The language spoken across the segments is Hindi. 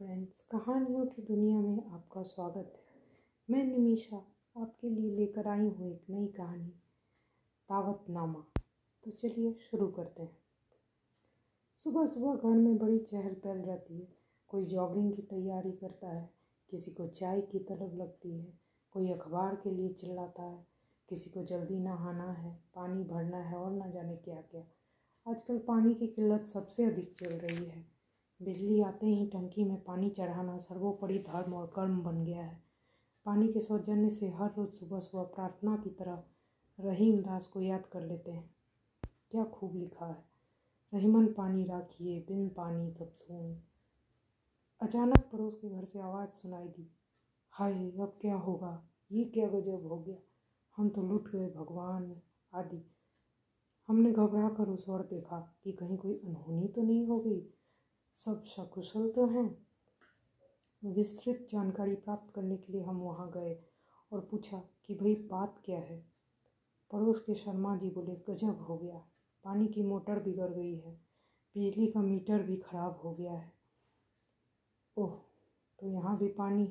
फ्रेंड्स कहानियों की दुनिया में आपका स्वागत है। मैं निमिषा, आपके लिए लेकर आई हूँ एक नई कहानी, दावतनामा। तो चलिए शुरू करते हैं। सुबह सुबह घर में बड़ी चहल पहल रहती है। कोई जॉगिंग की तैयारी करता है, किसी को चाय की तलब लगती है, कोई अखबार के लिए चिल्लाता है, किसी को जल्दी नहाना है, पानी भरना है और ना जाने क्या क्या आजकल पानी की किल्लत सबसे अधिक चल रही है। बिजली आते ही टंकी में पानी चढ़ाना सर्वोपरि धर्म और कर्म बन गया है। पानी के सौजन्य से हर रोज़ सुबह सुबह प्रार्थना की तरह रहीम दास को याद कर लेते हैं। क्या खूब लिखा है। रहीमन पानी राखिए, बिन पानी सब सोन अचानक पड़ोस के घर से आवाज़ सुनाई दी। हाय, अब क्या होगा? ये क्या गजब हो गया? हम तो लुट गए भगवान आदि। हमने घबरा कर उस ओर देखा कि कहीं कोई अनहोनी तो नहीं हो गई? सब सकुशल तो हैं। विस्तृत जानकारी प्राप्त करने के लिए हम वहाँ गए और पूछा कि भाई बात क्या है? पड़ोस के शर्मा जी बोले, गजब हो गया। पानी की मोटर बिगड़ गई है। बिजली का मीटर भी खराब हो गया है। ओह तो यहाँ भी पानी।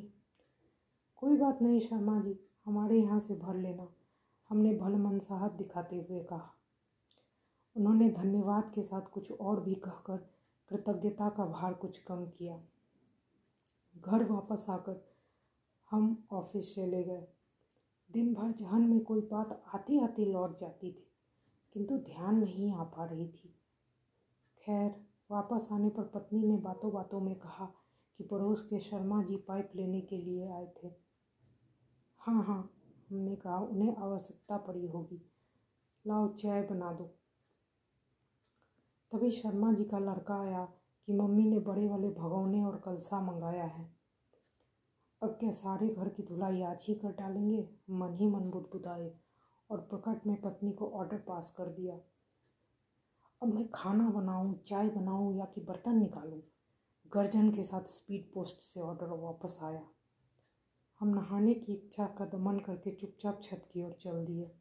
कोई बात नहीं शर्मा जी, हमारे यहाँ से भर लेना। हमने भल मनसाहत दिखाते हुए कहा। उन्होंने धन्यवाद के साथ कुछ और भी कहकर कृतज्ञता का भार कुछ कम किया। घर वापस आकर हम ऑफ़िस चले गए। दिन भर जहन में कोई बात आती आती लौट जाती थी, किंतु ध्यान नहीं आ पा रही थी। खैर, वापस आने पर पत्नी ने बातों बातों में कहा कि पड़ोस के शर्मा जी पाइप लेने के लिए आए थे। हाँ हाँ हमने कहा, उन्हें आवश्यकता पड़ी होगी। लाओ चाय बना दो। तभी शर्मा जी का लड़का आया कि मम्मी ने बड़े वाले भगोने और कलसा मंगाया है। अब क्या सारे घर की धुलाई आज ही कर डालेंगे? मन ही मन बुदबुदाए और प्रकट में पत्नी को ऑर्डर पास कर दिया। अब मैं खाना बनाऊँ, चाय बनाऊँ या कि बर्तन निकालूं? गर्जन के साथ स्पीड पोस्ट से ऑर्डर वापस आया। हम नहाने की इच्छा का दमन करके चुपचाप छत की ओर चल दिए।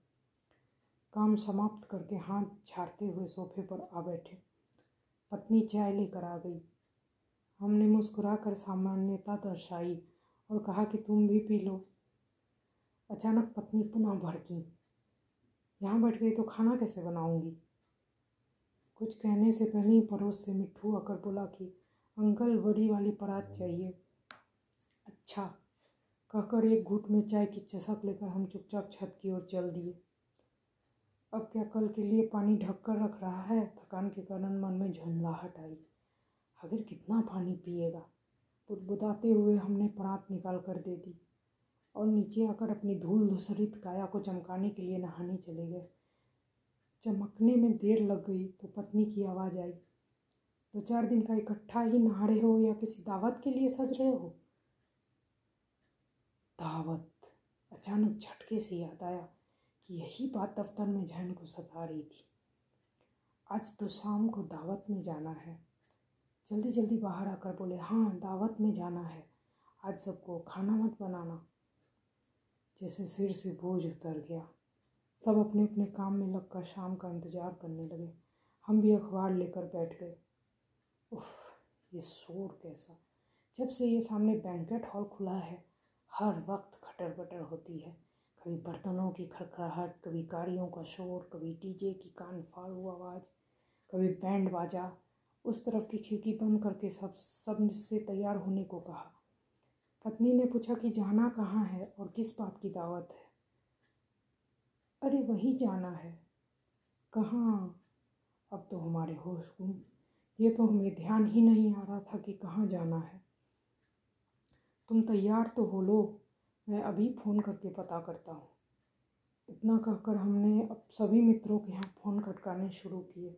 काम समाप्त करके हाथ झाड़ते हुए सोफे पर आ बैठे। पत्नी चाय लेकर आ गई। हमने मुस्कुराकर सामान्यता दर्शाई और कहा कि तुम भी पी लो। अचानक पत्नी पुनः भड़की। यहाँ बैठ गई तो खाना कैसे बनाऊँगी? कुछ कहने से पहले ही पड़ोस से मिट्ठू आकर बोला कि, अंकल, बड़ी वाली परात चाहिए। अच्छा कहकर एक घूट में चाय की चसक लेकर हम चुपचाप छत की ओर चल दिए। अब क्या कल के लिए पानी ढक कर रख रहा है? थकान के कारण मन में झंझलाहट आई। आखिर कितना पानी पिएगा? बुदबुदाते हुए हमने परात निकाल कर दे दी। और नीचे आकर अपनी धूल धूसरित काया को चमकाने के लिए नहाने चले गए। चमकने में देर लग गई तो पत्नी की आवाज़ आई। दो चार दिन का इकट्ठा ही नहा रहे हो या किसी दावत के लिए सज रहे हो? दावत। अचानक झटके से याद आया। यही बात दफ्तर में जहन को सता रही थी। आज तो शाम को दावत में जाना है। जल्दी जल्दी बाहर आकर बोले हाँ दावत में जाना है। आज सबको खाना मत बनाना। जैसे सिर से बोझ उतर गया। सब अपने अपने काम में लगकर शाम का इंतज़ार करने लगे। हम भी अखबार लेकर बैठ गए। उफ, ये शोर कैसा। जब से ये सामने बैंकेट हॉल खुला है, हर वक्त खटर बटर होती है। कभी बर्तनों की खड़खड़ाहट, कभी गाड़ियों का शोर, कभी डीजे की कान फाड़ू आवाज़, कभी बैंड बाजा, उस तरफ़ की खिड़की बंद करके सब सबसे तैयार होने को कहा। पत्नी ने पूछा कि जाना कहाँ है और किस बात की दावत है? अरे वही जाना है। कहाँ? अब तो हमारे होश गुम। ये तो हमें ध्यान ही नहीं आ रहा था कि कहाँ जाना है। तुम तैयार तो हो लो। मैं अभी फ़ोन करके पता करता हूँ। इतना कहकर हमने अब सभी मित्रों के यहाँ फ़ोन खटकाने शुरू किए।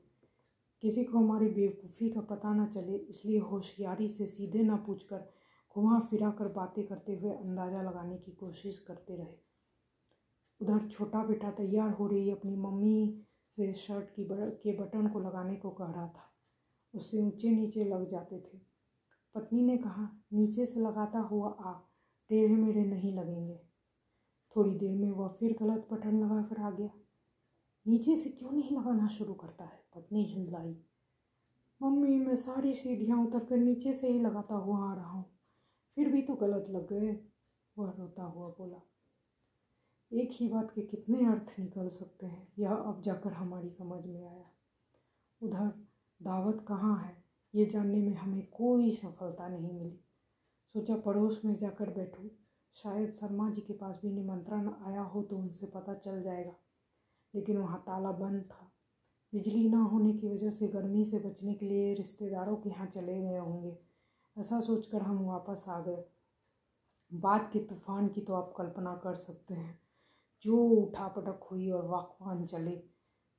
किसी को हमारी बेवकूफ़ी का पता न चले, इसलिए होशियारी से सीधे न पूछकर घुमा फिरा कर बातें करते हुए अंदाज़ा लगाने की कोशिश करते रहे। उधर छोटा बेटा तैयार हो रही अपनी मम्मी से शर्ट की के बटन को लगाने को कह रहा था। उससे ऊँचे नीचे लग जाते थे। पत्नी ने कहा, नीचे से लगाता हुआ आ टेढ़े मेढ़े नहीं लगेंगे। थोड़ी देर में वह फिर गलत बटन लगा कर आ गया। नीचे से क्यों नहीं लगाना शुरू करता है? पत्नी झुंझलाई। मम्मी, मैं सारी सीढ़ियाँ उतर कर नीचे से ही लगाता हुआ आ रहा हूँ। फिर भी तो गलत लग गए। वह रोता हुआ बोला, एक ही बात के कितने अर्थ निकल सकते हैं? यह अब जाकर हमारी समझ में आया। उधर दावत कहाँ है? ये जानने में हमें कोई सफलता नहीं मिली। सोचा पड़ोस में जाकर बैठूं। शायद शर्मा जी के पास भी निमंत्रण आया हो तो उनसे पता चल जाएगा। लेकिन वहाँ ताला बंद था। बिजली ना होने की वजह से गर्मी से बचने के लिए रिश्तेदारों के यहाँ चले गए होंगे। ऐसा सोचकर हम वापस आ गए। बात के तूफ़ान की तो आप कल्पना कर सकते हैं। जो उठापटक हुई और वाकवान चले।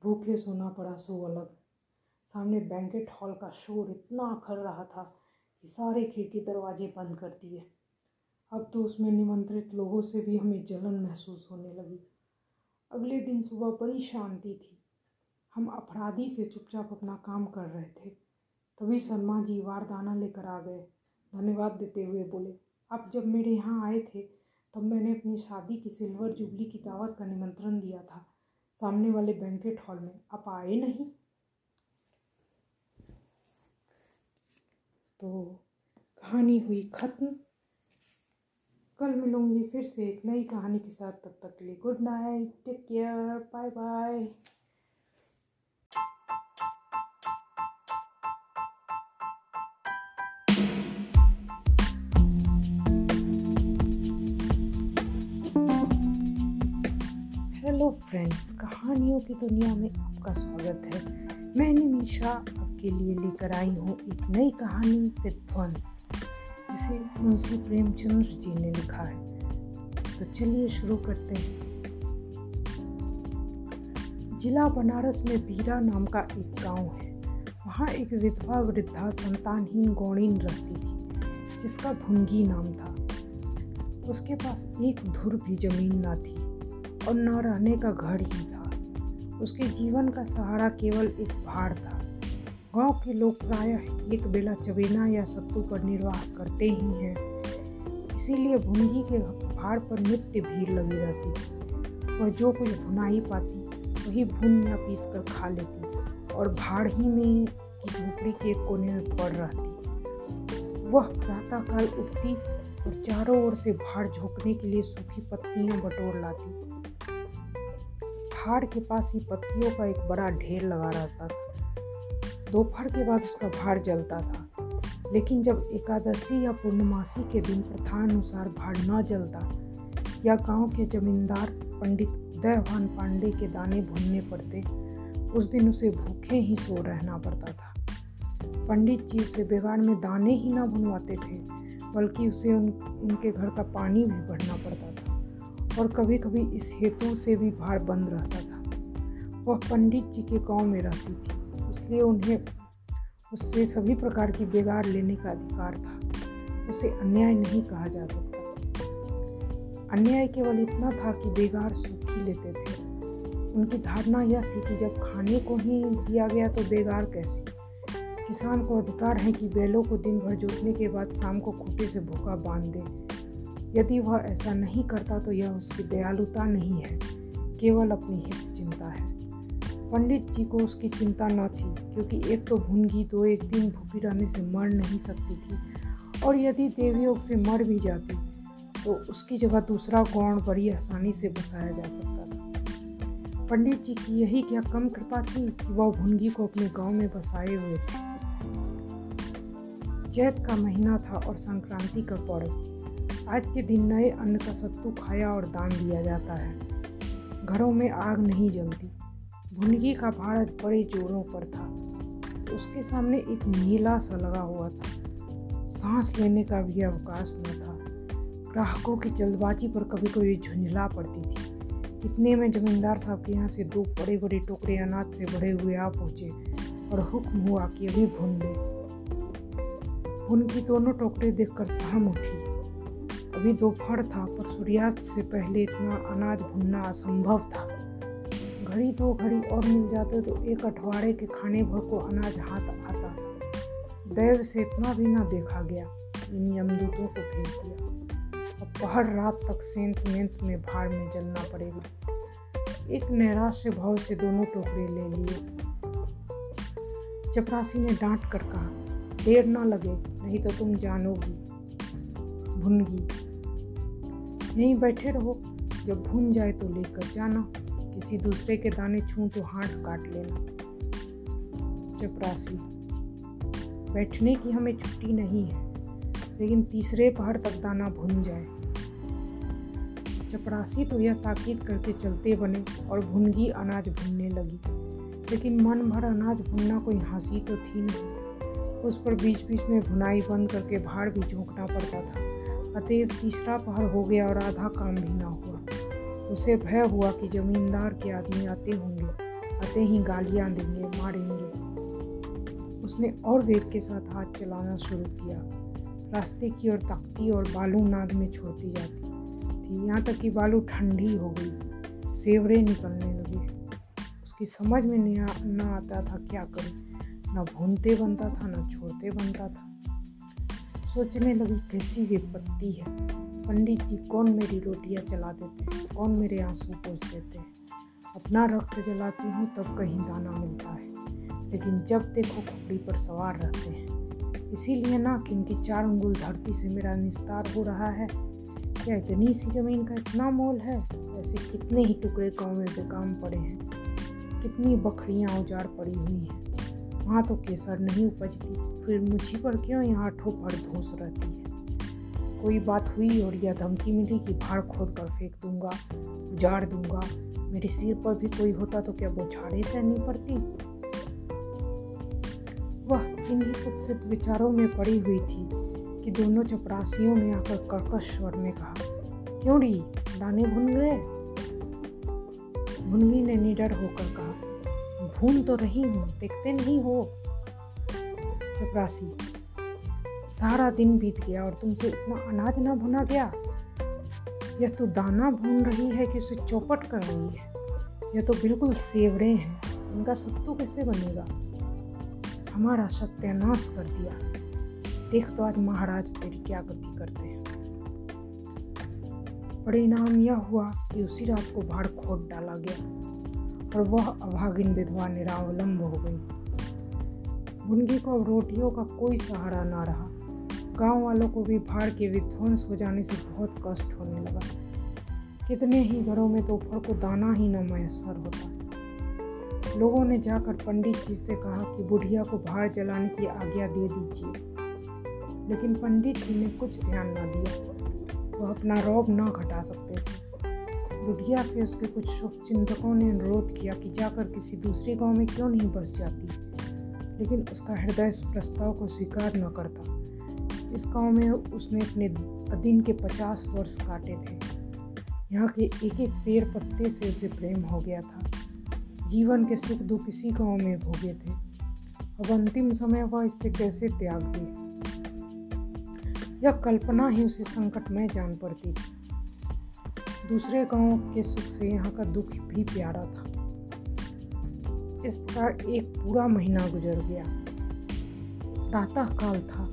भूखे सोना पड़ा सो अलग। सामने बैंकेट हॉल का शोर इतना अखर रहा था कि सारे खिड़की दरवाजे बंद कर दिए। अब तो उसमें निमंत्रित लोगों से भी हमें जलन महसूस होने लगी। अगले दिन सुबह बड़ी शांति थी। हम अपराधी से चुपचाप अपना काम कर रहे थे। तभी शर्मा जी वारदाना लेकर आ गए। धन्यवाद देते हुए बोले, आप जब मेरे यहाँ आए थे, तब मैंने अपनी शादी की सिल्वर जुबली की दावत का निमंत्रण दिया था। सामने वाले बैंकेट हॉल में, आप आए नहीं? तो कहानी हुई ख़त्म। कल मिलूँगी फिर से एक नई कहानी के साथ। तब तक के लिए good night take care bye bye hello friends कहानियों की दुनिया में आपका स्वागत है। मैं निमिषा आपके लिए लेकर आई हूँ एक नई कहानी विध्वंस जिसे मुंशी प्रेमचंद्र जी ने लिखा है। तो चलिए शुरू करते हैं। जिला बनारस में बीरा नाम का एक गाँव है। वहाँ एक विधवा वृद्धा संतानहीन गौणीन रहती थी, जिसका भुंगी नाम था। उसके पास एक धुर भी ज़मीन ना थी और न रहने का घर ही था। उसके जीवन का सहारा केवल एक भाड़ था। गाँव के लोग प्रायः एक बेला चबेना या सत्तू पर निर्वाह करते ही हैं। इसीलिए भुंगी के भाड़ पर नित्य भीड़ लगी रहती। वह जो कुछ भुना ही पाती, वही भुन या पीस कर खा लेती और भाड़ ही में की झोपड़ी के कोने में पड़ रहती। वह प्रातःकाल उठती और चारों ओर से भाड़ झोंकने के लिए सूखी पत्तियाँ बटोर लाती। भाड़ के पास ही पत्तियों का एक बड़ा ढेर लगा रहता था। दोपहर के बाद उसका भाड़ जलता था। लेकिन जब एकादशी या पूर्णमासी के दिन प्रथा अनुसार भाड़ न जलता या गाँव के जमींदार पंडित उदयभान पांडे के दाने भूनने पड़ते उस दिन उसे भूखे ही सो रहना पड़ता था। पंडित जी उसे बेगार में दाने ही ना भुनवाते थे बल्कि उसे उन, उनके घर का पानी भी भरना पड़ता था और कभी कभी इस हेतु से भी भार बंद रहता था। वह पंडित जी के गाँव में रहती थी। इसलिए उन्हें उससे सभी प्रकार की बेगार लेने का अधिकार था। उसे अन्याय नहीं कहा जा सकता अन्याय केवल इतना था कि बेगार सुख ही लेते थे। उनकी धारणा यह थी कि जब खाने को ही दिया गया तो बेगार कैसी? किसान को अधिकार है कि बैलों को दिन भर जोतने के बाद शाम को खूटे से भूखा बाँध दे। यदि वह ऐसा नहीं करता तो यह उसकी दयालुता नहीं है, केवल अपनी हित चिंता है। पंडित जी को उसकी चिंता न थी, क्योंकि एक तो भुनगी तो एक दिन भूखी रहने से मर नहीं सकती थी, और यदि देवयोग से मर भी जाती तो उसकी जगह दूसरा गौण बड़ी आसानी से बसाया जा सकता था। पंडित जी की यही क्या कम कृपा थी कि वह भुनगी को अपने गाँव में बसाए हुए थे? चैत का महीना था और संक्रांति का पर्व। आज के दिन नए अन्न का सत्तू खाया और दान दिया जाता है। घरों में आग नहीं जलती। भुनगी का भारत बड़े जोरों पर था। उसके सामने एक मेला सा लगा हुआ था। सांस लेने का भी अवकाश न था। ग्राहकों की जल्दबाजी पर कभी कभी झुंझला पड़ती थी। इतने में जमींदार साहब के यहाँ से दो बड़े बड़े टोकरे अनाज से भरे हुए आ पहुँचे और हुक्म हुआ कि अभी भुन ले। भुन की दोनों टोकरे देखकर सहम उठी। अभी दोपहर था, पर सूर्यास्त से पहले इतना अनाज भुनना असंभव था। घड़ी दो घड़ी और मिल जाते तो एक अठवाड़े के खाने भर को अनाज हाथ आता। दैव से इतना भी ना देखा गया इन यमदूतों को भेज दिया। अब पहर रात तक सेंत मेंत में भाड़ में जलना पड़ेगा। एक नैराश्य भाव से दोनों टोकरे ले लिए। चपरासी ने डांट कर कहा, देर ना लगे, नहीं तो तुम जानोगी, भुनगी। यहीं बैठे रहो, जब भून जाए तो लेकर जाना। किसी दूसरे के दाने छू तो हाथ काट लेना। चपरासी बैठने की हमें छुट्टी नहीं है, लेकिन तीसरे पहाड़ तक दाना भुन जाए। चपरासी तो यह ताकीद करके चलते बने और भुनगी अनाज भुनने लगी, लेकिन मन भर अनाज भुनना कोई हँसी तो थी नहीं। उस पर बीच बीच में भुनाई बंद करके भाड़ भी झोंकना पड़ता था। अतएव तीसरा पहर हो गया और आधा काम भी ना हुआ। उसे भय हुआ कि जमींदार के आदमी आते होंगे, आते ही गालियाँ देंगे, मारेंगे। उसने और वेग के साथ हाथ चलाना शुरू किया। रास्ते की ओर ताकती और बालू नाद में छोड़ती जाती। थी, यहाँ तक कि बालू ठंडी हो गई। सेवरे निकलने लगे। उसकी समझ में नहीं ना आता था क्या करें। ना भूनते बनता था, ना छोड़ते बनता था। सोचने लगी, कैसी विपत्ति है? पंडित जी कौन मेरी रोटियाँ चला देते हैं? कौन मेरे आँसू पोछ देते हैं? अपना रक्त जलाती हूँ, तब कहीं दाना मिलता है। लेकिन जब देखो खोपड़ी पर सवार रहते हैं। इसीलिए ना कि उनकी चार उंगुल धरती से मेरा निस्तार हो रहा है। क्या इतनी सी ज़मीन का इतना मोल है? ऐसे कितने ही टुकड़े गाँव में बेकाम पड़े हैं। कितनी बकरियाँ उजाड़ पड़ी हुई हैं। वहाँ तो केसर नहीं उपजती। फिर मुझी पर क्यों यहाँ ठोपड़ धोस रहती है? कोई बात हुई और यह धमकी मिली कि भाड़ खोद कर फेंक दूँगा, उजाड़ दूँगा। मेरे सिर पर भी कोई होता तो क्या बौछाड़े सहनी पड़ती? वह इन्हीं कुत्सित विचारों में पड़ी हुई थी कि दोनों चपरासियों ने आकर कर्कश स्वर में कहा, क्यों री? दाने भुन गए? भुनगी ने निडर होकर कहा, भून तो रही हूँ, देखते नहीं हो? चपरासी सारा दिन बीत गया और तुमसे इतना अनाज ना भुना गया। यह तो दाना भून रही है कि उसे चौपट कर रही है? यह तो बिल्कुल सेवड़े हैं, इनका सत्तू कैसे बनेगा? हमारा सत्यानाश कर दिया। देख तो आज महाराज तेरी क्या गति करते हैं। परिणाम यह हुआ कि उसी रात को भाड़ खोद डाला गया और वह अभागिन विधवा निरावलंब हो गई। मुनगी को अब रोटियों का कोई सहारा ना रहा। गाँव वालों को भी भाड़ के विध्वंस हो जाने से बहुत कष्ट होने लगा। कितने ही घरों में दोपहर को दाना ही न मैसर होता। लोगों ने जाकर पंडित जी से कहा कि बुढ़िया को भाड़ जलाने की आज्ञा दे दीजिए। लेकिन पंडित जी ने कुछ ध्यान न दिया। वह अपना रौब न घटा सकते। थे बुढ़िया से उसके कुछ शुभ चिंतकों ने अनुरोध किया कि जाकर किसी दूसरे गाँव में क्यों नहीं बस जाती। लेकिन उसका हृदय इस प्रस्ताव को स्वीकार न करता। इस गाँव में उसने अपने दिन के पचास वर्ष काटे थे। यहाँ के एक एक पेड़ पत्ते से उसे प्रेम हो गया था। जीवन के सुख दुख इसी गाँव में भोगे थे। अब अंतिम समय वह इससे कैसे त्याग दे? यह कल्पना ही उसे संकट में जान पड़ती। थी दूसरे गाँव के सुख से यहाँ का दुख भी प्यारा था। इस प्रकार एक पूरा महीना गुजर गया। प्रातः काल था।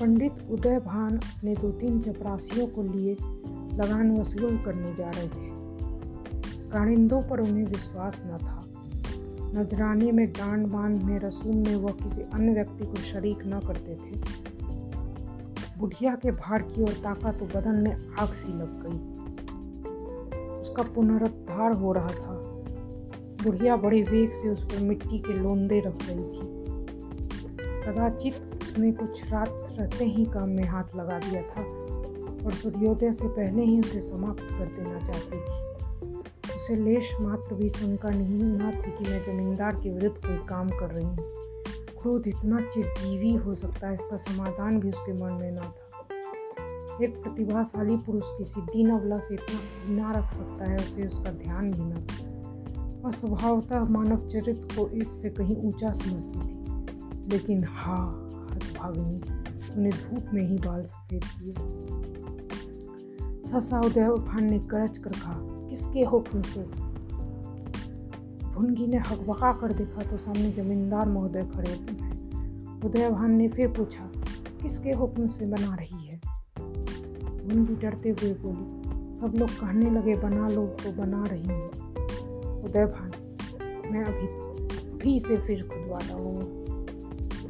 पंडित उदय भान अपने दो तीन चपरासियों को लिए लगान वसूल करने जा रहे थे। कारिंदों पर उन्हें विश्वास न था। नजराने में डांड बाँध में रसूम में वह किसी अन्य व्यक्ति को शरीक न करते थे। बुढ़िया के भार की ओर ताका तो बदन में आग सी लग गई। उसका पुनरुद्धार हो रहा था। बुढ़िया बड़े वेग से उस पर मिट्टी के लोंदे रख रही थी। कदाचित उसने कुछ रात रहते ही काम में हाथ लगा दिया था और सूर्योदय से पहले ही उसे समाप्त कर देना चाहती थी। उसे लेश मात्र भी शंका नहीं ना थी कि मैं जमींदार के विरुद्ध कोई काम कर रही हूँ। क्रोध इतना चिरजीवी हो सकता है, इसका समाधान भी उसके मन में ना था। एक प्रतिभाशाली पुरुष किसी दीन अवला से इतना घृणा रख सकता है, उसे उसका ध्यान भी न वह स्वभावतः मानव चरित्र को इससे कहीं ऊँचा समझती थी। लेकिन हा हतभागिनी उन्हें धूप में ही बाल सफ़ेद किए। ससा उदय उफान ने गरज कर कहा, किसके हुक्म से? भुनगी ने हकबका कर देखा तो सामने जमींदार महोदय खड़े थे उदय भान ने फिर पूछा, किसके हुक्म से बना रही है? मुंगी डरते हुए बोली, सब लोग कहने लगे, बना लो तो बना रही हूँ। उदय भान मैं अभी भी से फिर खुदवा डालूँगा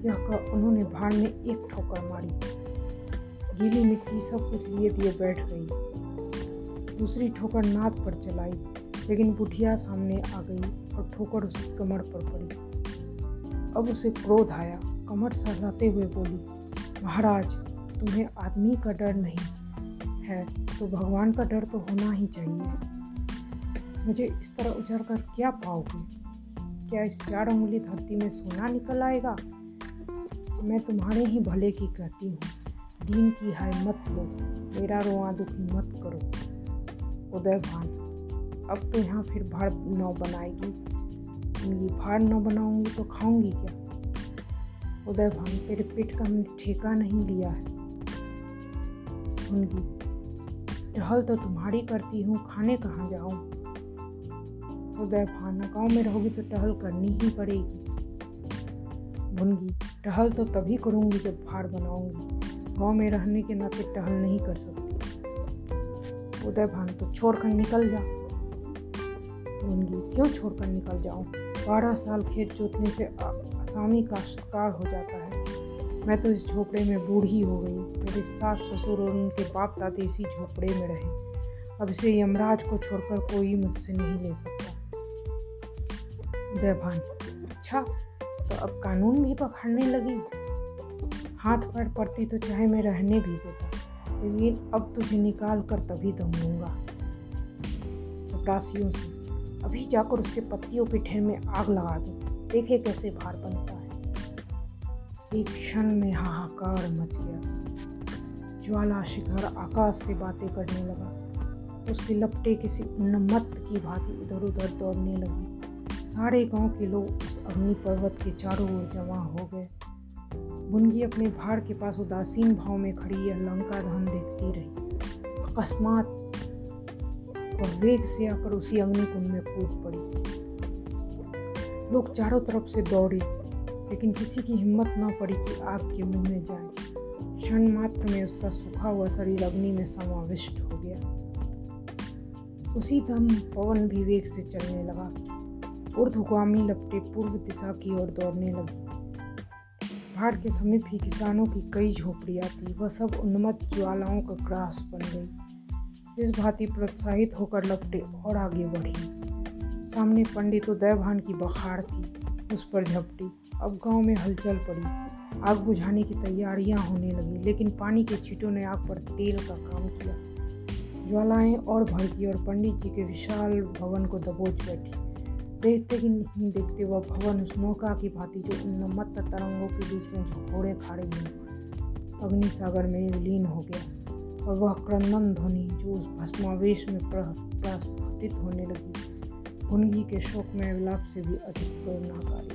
यह उन्होंने भाड़ में एक ठोकर मारी। गीली मिट्टी सब कुछ लिए दिए बैठ गई। दूसरी ठोकर नाद पर चलाई, लेकिन बुढ़िया सामने आ गई और ठोकर उसकी कमर पर पड़ी। अब उसे क्रोध आया। कमर सहलाते हुए बोली, महाराज, तुम्हें आदमी का डर नहीं है तो भगवान का डर तो होना ही चाहिए। मुझे इस तरह उजड़ कर क्या पाओगे? क्या इस चार उंगली धरती में सोना निकल आएगा? मैं तुम्हारे ही भले की कहती हूँ। दीन की हाय मत लो, मेरा रोआ दुखी मत करो। उदय भान, अब तो यहाँ फिर भाड़ नौ बनाएगी। ये भाड़ नौ बनाऊँगी तो खाऊँगी क्या? उदय भान, तेरे पेट का हमने ठेका नहीं लिया है। उनकी टहल तो तुम्हारी करती हूँ, खाने कहाँ जाऊँ? उदय भान, गाँव में रहोगी तो टहल करनी ही पड़ेगी। भुनगी टहल तो तभी करूँगी जब भाड़ बनाऊँगी। गाँव में रहने के नाते टहल नहीं कर सकती। उदय भान तो छोड़कर निकल जा। भुनगी क्यों छोड़कर निकल जाऊँ? बारह साल खेत जोतने से आसामी काश्तकार हो जाता है। मैं तो इस झोपड़े में बूढ़ी हो गई मेरे सास ससुर और उनके बाप दादी इसी झोपड़े में रहे। अब इसे यमराज को छोड़कर कोई मुझसे नहीं ले सकता। उदय भान अच्छा तो अब कानून भी पकड़ने लगी। हाथ पैर पड़ती तो चाहे मैं रहने भी देता, लेकिन अब तुझे निकाल कर तभी दम लूँगा चपरासियों से, अभी जाकर उसके पत्तियों के ठेर में आग लगा दो। देखे कैसे भार बनता है। एक क्षण में हाहाकार मच गया। ज्वाला शिखर आकाश से बातें करने लगा। उसकी लपटे किसी उन्मत्त की भांति इधर उधर दौड़ने लगी। सारे गाँव के लोग उस अग्नि पर्वत के चारों ओर जमा हो गए। मुनगी अपने भार के पास उदासीन भाव में खड़ी यह लंका धन देखती रही। अकस्मात और वेग से आकर उसी अग्नि कुंड में कूद पड़ी। लोग चारों तरफ़ से दौड़े, लेकिन किसी की हिम्मत न पड़ी कि आग के मुँह में जाए। क्षण मात्र में उसका सूखा हुआ शरीर अग्नि में समाविष्ट हो गया। उसी दम पवन भी वेग से चलने लगा। ऊर्ध्वगामी लपटे पूर्व दिशा की ओर दौड़ने लगी। पहाड़ के समीप ही किसानों की कई झोपड़ियाँ थी। वह सब उन्मत्त ज्वालाओं का ग्रास बन गई। इस भांति प्रोत्साहित होकर लपटे और आगे बढ़ी। सामने पंडित उदयभान की बखार थी। उस पर झपटी। अब गाँव में हलचल पड़ी। आग बुझाने की तैयारियाँ होने लगी, लेकिन पानी के छीटों ने आग पर तेल का काम किया। ज्वालाएँ और भड़की और पंडित जी के विशाल भवन को दबोच बैठी। देखते ही नहीं देखते वह भवन उस नौका की भांति जो उन्मत्त तरंगों के बीच में झोड़े खाड़े हुए अग्नि सागर में विलीन हो गया और वह क्रंदन ध्वनि जो उस भस्मावेश में प्रस्फुटित होने लगी उनकी के शोक में विलाप से भी अधिक प्रेरणाकारी।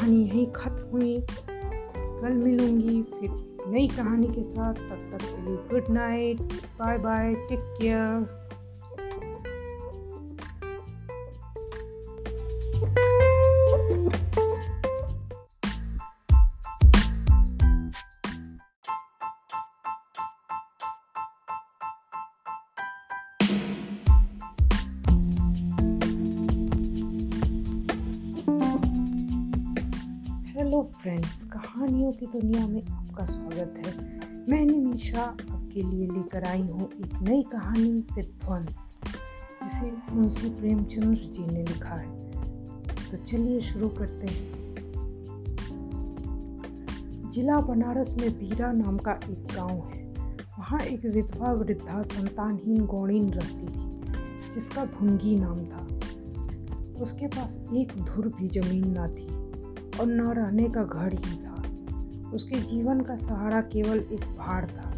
कहानी यहीं ख़त्म हुई। कल मिलूँगी फिर नई कहानी के साथ। तब तक के लिए good night bye bye take care कहानियों की दुनिया में आपका स्वागत है। मैं निमिषा आपके लिए लेकर आई हूँ एक नई कहानी विध्वंस जिसे मुंशी प्रेमचंद्र जी ने लिखा है। तो चलिए शुरू करते हैं। जिला बनारस में बीरा नाम का एक गाँव है। वहाँ एक विधवा वृद्धा संतानहीन गौड़ीन रहती थी, जिसका भुंगी नाम था। उसके पास एक धुर भी ज़मीन ना थी और न रहने का घर ही था। उसके जीवन का सहारा केवल एक भाड़ था।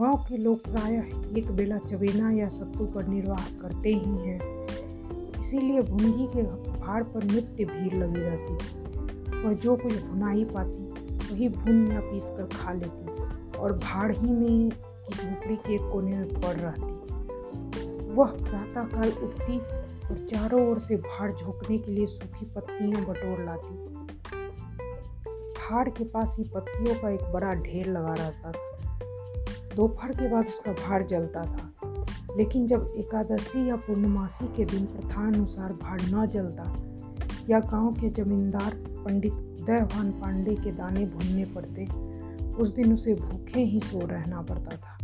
गाँव के लोग प्रायः एक बेला चबेना या सत्तू पर निर्वाह करते ही हैं। इसीलिए भुंगी के भाड़ पर नित्य भीड़ लगी रहती। वह जो कुछ भुना ही पाती, वही भुन या पीस कर खा लेती और भाड़ ही में की झोपड़ी के कोने में पड़ रहती। वह प्रातःकाल उठती और चारों ओर से भाड़ झोंकने के लिए सूखी पत्तियाँ बटोर लाती। पहाड़ के पास ही पत्तियों का एक बड़ा ढेर लगा रहता था। दोपहर के बाद उसका भार जलता था। लेकिन जब एकादशी या पूर्णमासी के दिन प्रथा अनुसार भार न जलता या गाँव के जमींदार पंडित उदयभान पांडे के दाने भूनने पड़ते उस दिन उसे भूखे ही सो रहना पड़ता था।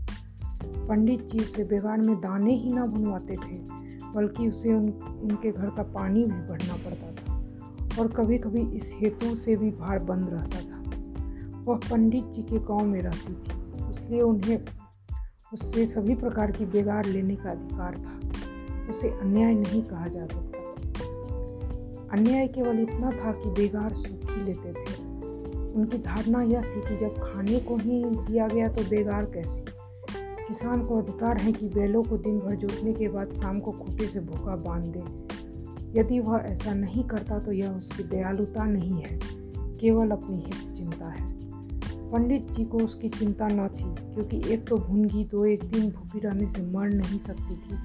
पंडित जी उसे बिगाड़ में दाने ही ना भुनवाते थे बल्कि उसे उन, उनके घर का पानी भी भरना पड़ता और कभी कभी इस हेतु से भी भार बंद रहता था। वह पंडित जी के गाँव में रहती थी, इसलिए उन्हें उससे सभी प्रकार की बेगार लेने का अधिकार था। उसे अन्याय नहीं कहा जा सकता। अन्याय केवल इतना था कि बेगार सुख लेते थे। उनकी धारणा यह थी कि जब खाने को ही दिया गया तो बेगार कैसी? किसान को अधिकार है कि बैलों को दिन भर जोतने के बाद शाम को खूटे से भूखा बाँध दे। यदि वह ऐसा नहीं करता तो यह उसकी दयालुता नहीं है, केवल अपनी हित चिंता है। पंडित जी को उसकी चिंता न थी, क्योंकि एक तो भूनगी तो एक दिन भूखी रहने से मर नहीं सकती थी,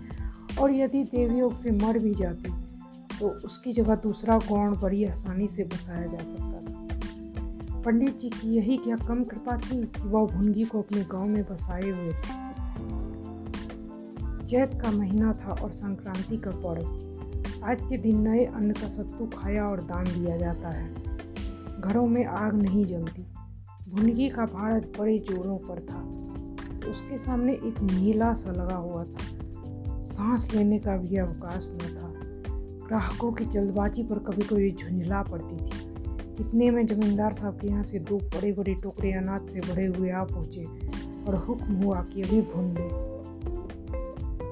और यदि देवयोग से मर भी जाती तो उसकी जगह दूसरा गौण बड़ी आसानी से बसाया जा सकता था। पंडित जी की यही क्या कम कृपा थी कि वह भुनगी को अपने गाँव में बसाए हुए थे? चैत का महीना था और संक्रांति का पर्व। आज के दिन नए अन्न का सत्तू खाया और दान दिया जाता है। घरों में आग नहीं जलती। भुनगी का भारत बड़े जोरों पर था। उसके सामने एक नीला सा लगा हुआ था। सांस लेने का भी अवकाश न था। ग्राहकों की जल्दबाजी पर कभी कभी झुंझला पड़ती थी। इतने में जमींदार साहब के यहाँ से दो बड़े बड़े टोकरे अनाज से भरे हुए आ पहुँचे और हुक्म हुआ कि अभी भून दे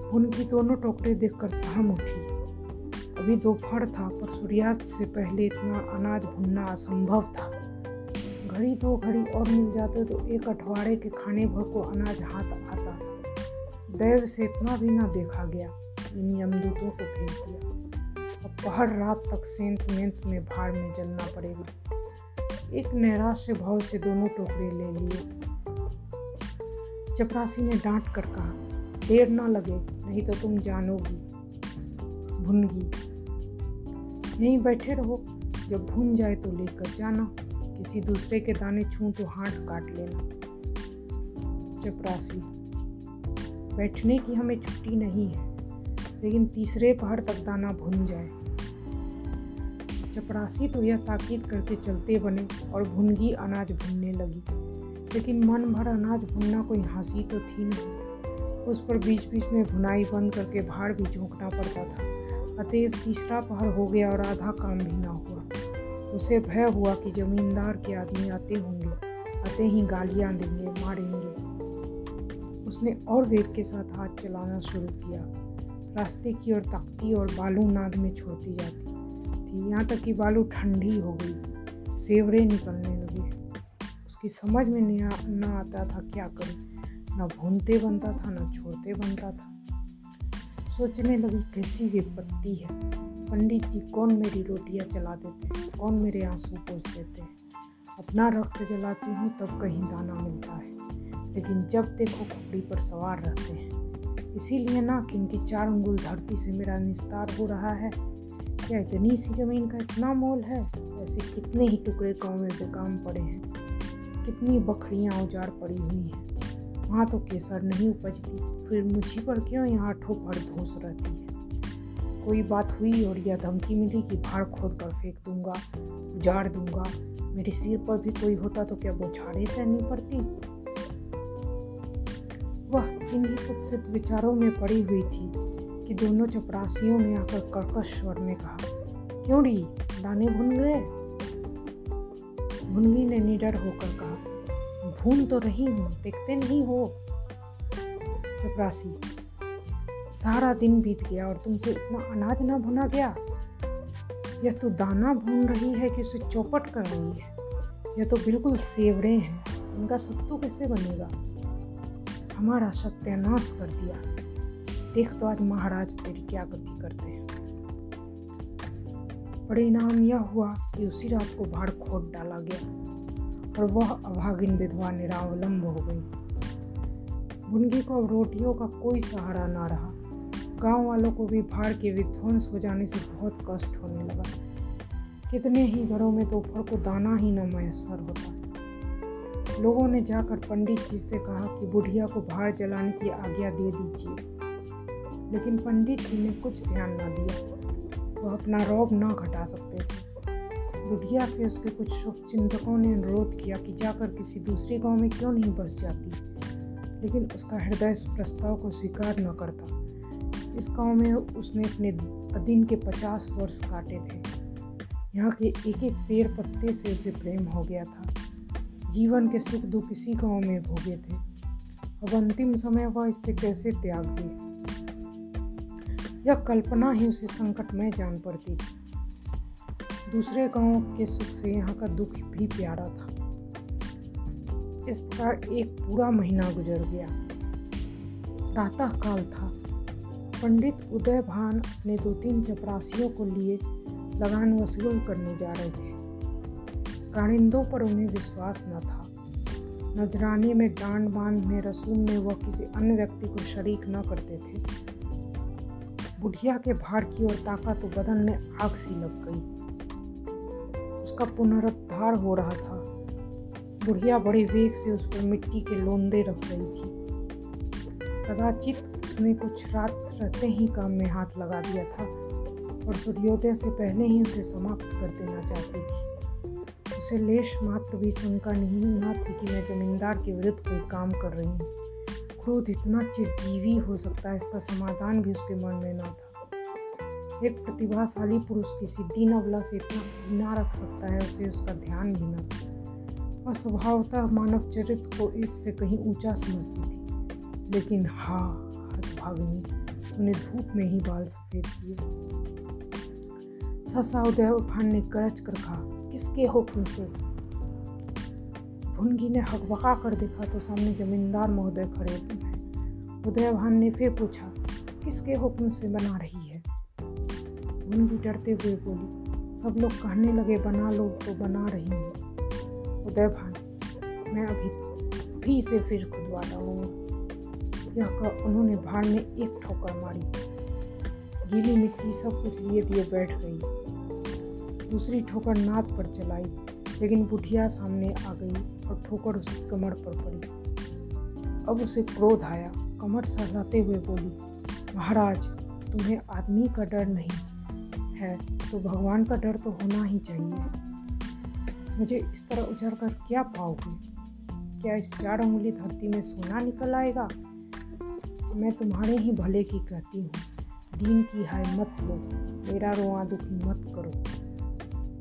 उनकी दोनों टोकरे देखकर सहम उठी। अभी दोपहर था, पर सूर्यास्त से पहले इतना अनाज भूनना असंभव था। घड़ी दो घड़ी और मिल जाते तो एक अठवाड़े के खाने भर को अनाज हाथ आता। दैव से इतना भी ना देखा गया इन यमदूतों को भेज दिया। अब पहर रात तक सेंत मेंत में भाड़ में जलना पड़ेगा। एक नैराश्य भाव से दोनों टोकरे ले लिए। चपरासी ने डांट कर कहा, देर ना लगे, नहीं तो तुम जानोगी, भुनगी। यहीं बैठे रहो। जब भून जाए तो लेकर जाना। किसी दूसरे के दाने छू तो हाथ काट लेना। चपरासी बैठने की हमें छुट्टी नहीं है, लेकिन तीसरे पहाड़ तक दाना भुन जाए। चपरासी तो यह ताकीद करके चलते बने और भुनगी अनाज भुनने लगी। लेकिन मन भर अनाज भुनना कोई हँसी तो थी नहीं। उस पर बीच बीच में भुनाई बंद करके भाड़ भी झोंकना पड़ता था। अतएव तीसरा पहर हो गया और आधा काम भी ना हुआ। उसे भय हुआ कि जमींदार के आदमी आते होंगे, आते ही गालियाँ देंगे, मारेंगे। उसने और वेग के साथ हाथ चलाना शुरू किया। रास्ते की ओर तकती और बालू नाद में छोड़ती जाती। थी यहाँ तक कि बालू ठंडी हो गई, सेवरे निकलने लगे। उसकी समझ में न आता था क्या करें। ना भूनते बनता था, ना छोड़ते बनता था। सोचने लगी, कैसी विपत्ति है? पंडित जी, कौन मेरी रोटियाँ चला देते हैं? कौन मेरे आँसू पोस देते हैं? अपना रक्त जलाती हूँ, तब कहीं दाना मिलता है। लेकिन जब देखो खोपड़ी पर सवार रहते हैं। इसीलिए ना कि इनकी चार अंगुल धरती से मेरा निस्तार हो रहा है। क्या इतनी सी ज़मीन का इतना मोल है? ऐसे कितने ही टुकड़े गाँव में बेकाम पड़े हैं। कितनी बकरियाँ उजाड़ पड़ी हुई हैं। वहाँ तो केसर नहीं उपजती। फिर मुझी पर क्यों यहाँ ठोपड़ धोस रहती है। कोई बात हुई और यह धमकी मिली कि भाड़ खोद कर फेंक दूँगा, उजाड़ दूँगा। मेरे सिर पर भी कोई होता तो क्या बौछाड़े सहनी पड़ती? वह इन्हीं कुत्सित विचारों में पड़ी हुई थी कि दोनों चपरासियों ने आकर कर्कश स्वर में कहा, क्यों री? दाने भुन गए? भुनगी ने निडर होकर कहा, भून तो रही हूँ, देखते नहीं हो? चपरासी। सारा दिन बीत गया और तुमसे इतना अनाज ना भुना गया। यह तो दाना भून रही है कि उसे चौपट कर रही है। यह तो बिल्कुल सेवड़े हैं। इनका सत्तू कैसे बनेगा? हमारा सत्यानाश कर दिया। देख तो आज महाराज तेरी क्या गति करते हैं। परिणाम यह हुआ कि उसी रात को भाड़ खोद डाला गया और वह अभागिन विधवा निरावलंब हो गई। मुनगी को अब रोटियों का कोई सहारा ना रहा। गाँव वालों को भी भाड़ के विध्वंस हो जाने से बहुत कष्ट होने लगा। कितने ही घरों में दोपहर को दाना ही न मैसर होता। लोगों ने जाकर पंडित जी से कहा कि बुढ़िया को बाहर जलाने की आज्ञा दे दीजिए। लेकिन पंडित जी ने कुछ ध्यान न दिया। वह अपना रौब न घटा सकते। थे बुढ़िया से उसके कुछ शुभचिंतकों ने अनुरोध किया कि जाकर किसी दूसरे गाँव में क्यों नहीं बस जाती? लेकिन उसका हृदय इस प्रस्ताव को स्वीकार न करता। इस गाँव में उसने अपने दिन के पचास वर्ष काटे थे। यहाँ के एक एक पेड़ पत्ते से उसे प्रेम हो गया था। जीवन के सुख दुख इसी गाँव में भोगे थे। अब अंतिम समय वह इससे कैसे त्याग दे? यह कल्पना ही उसे संकट में जान पड़ती। दूसरे गाँव के सुख से यहाँ का दुख भी प्यारा था। इस प्रकार एक पूरा महीना गुजर गया। प्रातः काल था। पंडित उदय भान अपने दो तीन चपरासियों को लिए लगान वसूल करने जा रहे थे। कारिंदों पर उन्हें विश्वास न था। नजराने में डांड बाँध में रसूम में वह किसी अन्य व्यक्ति को शरीक न करते थे। बुढ़िया के भार की ओर ताका तो बदन में आग सी लग गई। उसका पुनरुद्धार हो रहा था। बुढ़िया बड़े वेग से उस पर मिट्टी के लोंदे रख रही थी। कदाचित उसने कुछ रात रहते ही काम में हाथ लगा दिया था और सूर्योदय से पहले ही उसे समाप्त कर देना चाहती थी। उसे लेश मात्र भी शंका नहीं ना थी कि मैं जमींदार के विरुद्ध कोई काम कर रही हूँ। क्रोध इतना चिरजीवी हो सकता है, इसका समाधान भी उसके मन में ना था। एक प्रतिभाशाली पुरुष किसी दीन अवला से इतना घृणा रख सकता है, उसे उसका ध्यान भी न था। वह स्वभावतः मानव चरित्र को इससे कहीं ऊँचा समझती थी। लेकिन हाँ भागनी तूने धूप में ही बाल सफ़ेद किए। ससा उदय उफान ने गरज कर कहा, किसके हुक्म से? भुनगी ने हकबका कर देखा तो सामने जमींदार महोदय खड़े थे उदय भान ने फिर पूछा, किसके हुक्म से बना रही है? भुनगी डरते हुए बोली, सब लोग कहने लगे बना लो तो बना रही हूँ। उदय भान मैं अभी भी से फिर खुदवा डालूँगा। यह कर उन्होंने भाड़ में एक ठोकर मारी। गीली मिट्टी सब कुछ लिए दिए बैठ गई। दूसरी ठोकर नाद पर चलाई, लेकिन बुढ़िया सामने आ गई और ठोकर उसकी कमर पर पड़ी। अब उसे क्रोध आया। कमर सहलाते हुए बोली, महाराज, तुम्हें आदमी का डर नहीं है तो भगवान का डर तो होना ही चाहिए। मुझे इस तरह उजड़ कर क्या पाओगे? क्या इस चार उंगली धरती में सोना निकल आएगा? मैं तुम्हारे ही भले की कहती हूँ, दीन की हाय मत लो, मेरा रोआ दुखी मत करो,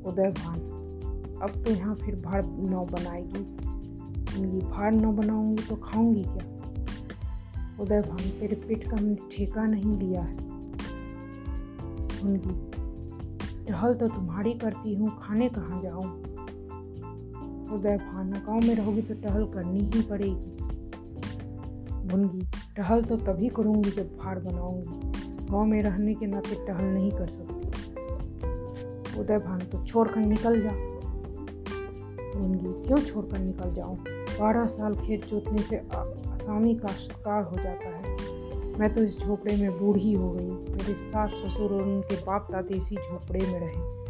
उदय भान। अब तो यहाँ फिर भाड़ न बनाएगी। ये भाड़ न बनाऊँगी तो खाऊँगी क्या? उदय भान, तेरे पेट का हमने ठेका नहीं लिया है। उनकी टहल तो तुम्हारी करती हूँ, खाने कहाँ जाऊँ? उदय भान, गाँव में रहोगी तो टहल करनी ही पड़ेगी। भुनगी टहल तो तभी करूँगी जब भाड़ बनाऊँगी। गाँव में रहने के नाते टहल नहीं कर सकती। उदय भान तो छोड़कर निकल जा। भुनगी क्यों छोड़कर निकल जाऊँ? बारह साल खेत जोतने से आसामी शिकार हो जाता है। मैं तो इस झोपड़े में बूढ़ी हो गई मेरे सास ससुर और उनके बाप दादी इसी झोपड़े में रहे।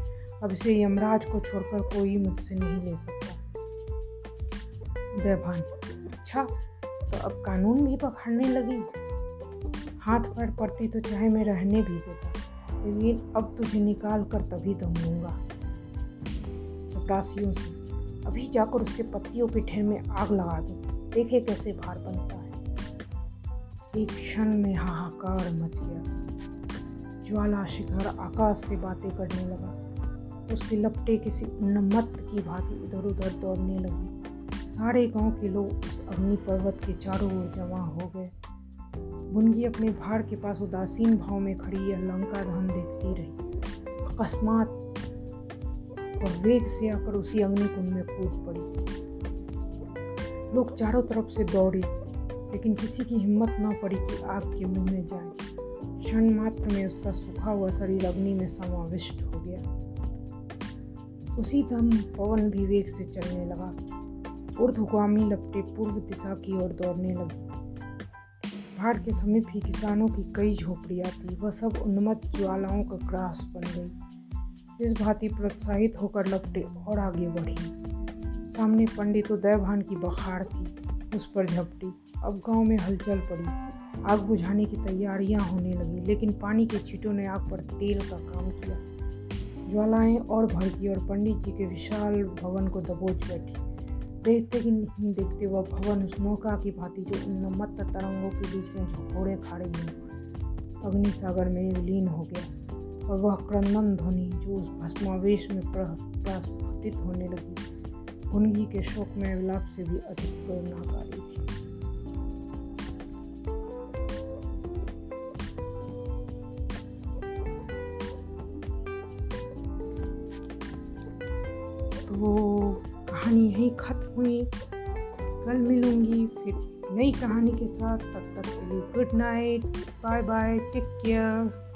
अब इसे यमराज को छोड़कर कोई मुझसे नहीं ले सकता। भान अच्छा तो अब कानून भी पकड़ने लगी। हाथ पैर पड़ती तो चाहे मैं रहने भी देता। लेकिन अब तुझे निकाल कर तभी दम लूँगा चपरासियों से, अभी जाकर उसके पत्तियों पे ढेर में आग लगा दो। देखे कैसे भार बनता है। एक क्षण में हाहाकार मच गया। ज्वाला शिखर आकाश से बातें करने लगा। उसके लपटे किसी उन्मत्त की भांति इधर उधर दौड़ने लगी। सारे गाँव के लोग उस अग्नि पर्वत के चारों ओर जमा हो गए। बुनगी अपने भाड़ के पास उदासीन भाव में खड़ी यह लंका दहन देखती रही। अकस्मात वह वेग से आकर उसी अग्निकुंड में कूद पड़ी। लोग चारों तरफ़ से दौड़े, लेकिन किसी की हिम्मत न पड़ी कि आग के मुँह में जाए। क्षण मात्र में उसका सूखा हुआ शरीर अग्नि में समाविष्ट हो गया। उसी दम पवन भी वेग से चलने लगा। ऊर्ध्वगामी लपटे पूर्व दिशा की ओर दौड़ने लगी। पहाड़ के समीप ही किसानों की कई झोपड़ियाँ थी, वह सब उन्मत्त ज्वालाओं का ग्रास बन गई। इस भांति प्रोत्साहित होकर लपटे और आगे बढ़ी। सामने पंडित उदयभान की बखाड़ थी, उस पर झपटी। अब गाँव में हलचल पड़ी। आग बुझाने की तैयारियाँ होने लगी, लेकिन पानी के छीटों ने आग पर तेल का काम किया। ज्वालाएँ और भड़की और पंडित जी के विशाल भवन को दबोच बैठी। देखते ही नहीं देखते वह भवन उस नौका की भांति जो इन मत तरंगों के बीच में झकोड़े खाड़े हुए अग्नि सागर में विलीन हो गया और वह क्रंदन ध्वनि जो उस भस्मावेश में प्रस्फुटित होने लगी, गुनगी के शोक में विलाप से भी अधिक प्रेरणाकारी। ख़त्म हुई। कल मिलूँगी फिर नई कहानी के साथ। तब तक के लिए good night bye bye take care